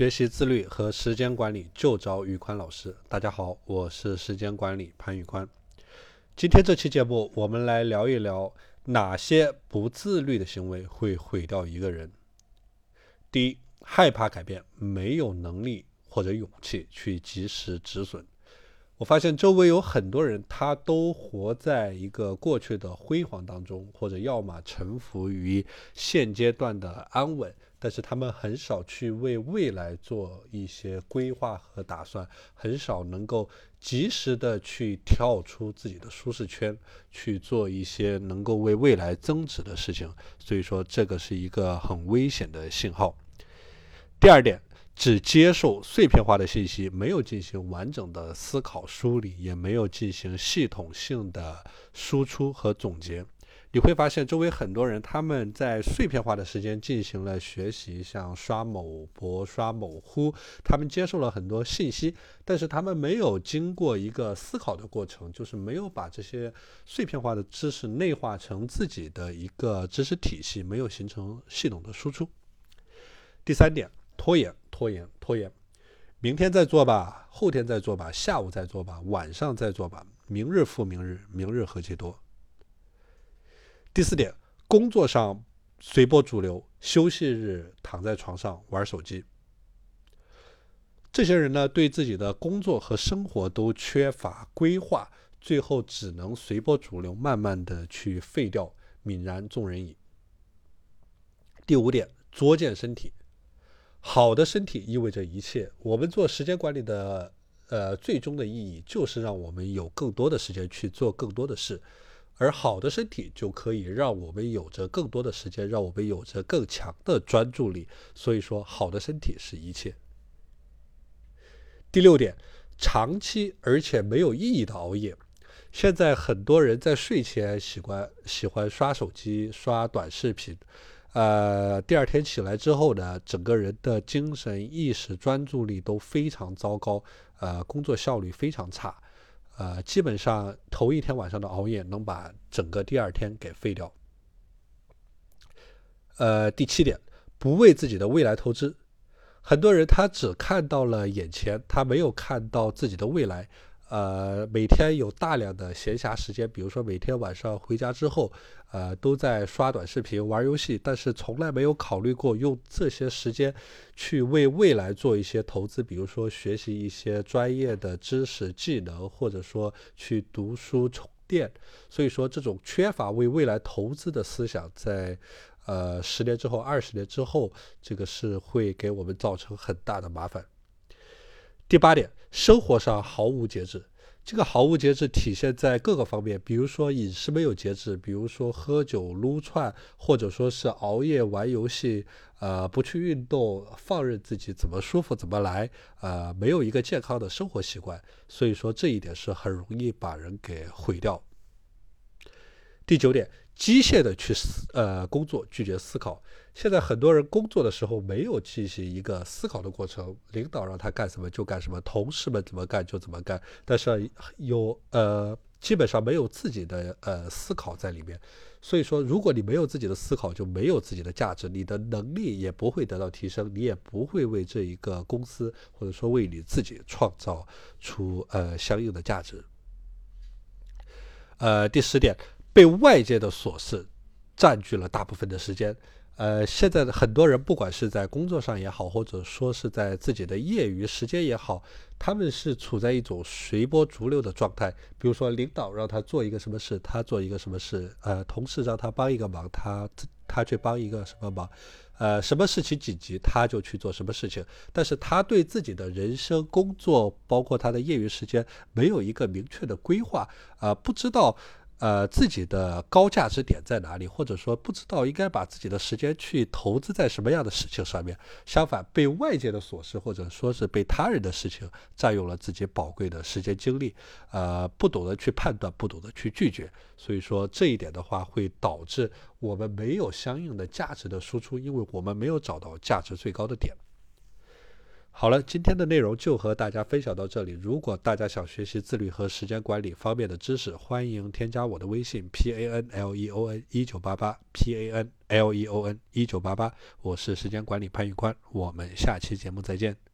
学习自律和时间管理就找宇宽老师。大家好，我是时间管理潘宇宽。今天这期节目，我们来聊一聊哪些不自律的行为会毁掉一个人。第一，害怕改变，没有能力或者勇气去及时止损。我发现周围有很多人，他都活在一个过去的辉煌当中，或者要么臣服于现阶段的安稳，但是他们很少去为未来做一些规划和打算，很少能够及时的去跳出自己的舒适圈，去做一些能够为未来增值的事情。所以说，这个是一个很危险的信号。第二点。只接受碎片化的信息，没有进行完整的思考梳理，也没有进行系统性的输出和总结。你会发现，周围很多人他们在碎片化的时间进行了学习，像刷某博、刷某乎，他们接受了很多信息，但是他们没有经过一个思考的过程，就是没有把这些碎片化的知识内化成自己的一个知识体系，没有形成系统的输出。第三点，拖延。拖延，拖延，明天再做吧，后天再做吧，下午再做吧，晚上再做吧，明日复明日，明日何其多。第四点，工作上随波逐流，休息日躺在床上玩手机。这些人呢，对自己的工作和生活都缺乏规划，最后只能随波逐流，慢慢的去废掉，泯然众人矣。第五点，作践身体。好的身体意味着一切。我们做时间管理的，呃，最终的意义就是让我们有更多的时间去做更多的事，而好的身体就可以让我们有着更多的时间，让我们有着更强的专注力。所以说，好的身体是一切。第六点，长期而且没有意义的熬夜。现在很多人在睡前喜欢喜欢刷手机、刷短视频。呃，第二天起来之后呢，整个人的精神意识、专注力都非常糟糕，呃，工作效率非常差，呃，基本上头一天晚上的熬夜能把整个第二天给废掉。呃，第七点，不为自己的未来投资，很多人他只看到了眼前，他没有看到自己的未来。呃，每天有大量的闲暇时间，比如说每天晚上回家之后，呃，都在刷短视频、玩游戏，但是从来没有考虑过用这些时间去为未来做一些投资，比如说学习一些专业的知识技能，或者说去读书充电。所以说，这种缺乏为未来投资的思想，在呃十年之后、二十年之后，这个是会给我们造成很大的麻烦。第八点，生活上毫无节制。这个毫无节制体现在各个方面，比如说饮食没有节制，比如说喝酒撸串，或者说是熬夜玩游戏，呃，不去运动，放任自己怎么舒服怎么来，呃，没有一个健康的生活习惯。所以说这一点是很容易把人给毁掉。第九点。机械的去思呃工作，拒绝思考。现在很多人工作的时候没有进行一个思考的过程，领导让他干什么就干什么，同事们怎么干就怎么干。但是有呃基本上没有自己的呃思考在里面。所以说，如果你没有自己的思考，就没有自己的价值，你的能力也不会得到提升，你也不会为这一个公司或者说为你自己创造出呃相应的价值。呃，第十点。被外界的琐事占据了大部分的时间，呃，现在的很多人，不管是在工作上也好，或者说是在自己的业余时间也好，他们是处在一种随波逐流的状态。比如说，领导让他做一个什么事，他做一个什么事；呃，同事让他帮一个忙，他他去帮一个什么忙；呃，什么事情紧急，他就去做什么事情。但是他对自己的人生、工作，包括他的业余时间，没有一个明确的规划，啊，不知道。呃，自己的高价值点在哪里？或者说不知道应该把自己的时间去投资在什么样的事情上面？相反，被外界的琐事或者说是被他人的事情占用了自己宝贵的时间精力，呃，不懂得去判断，不懂得去拒绝。所以说这一点的话，会导致我们没有相应的价值的输出，因为我们没有找到价值最高的点。好了，今天的内容就和大家分享到这里。如果大家想学习自律和时间管理方面的知识，欢迎添加我的微信 p a n l e o n 一九八八 p a n l e o n 一九八八，我是时间管理潘玉宽，我们下期节目再见。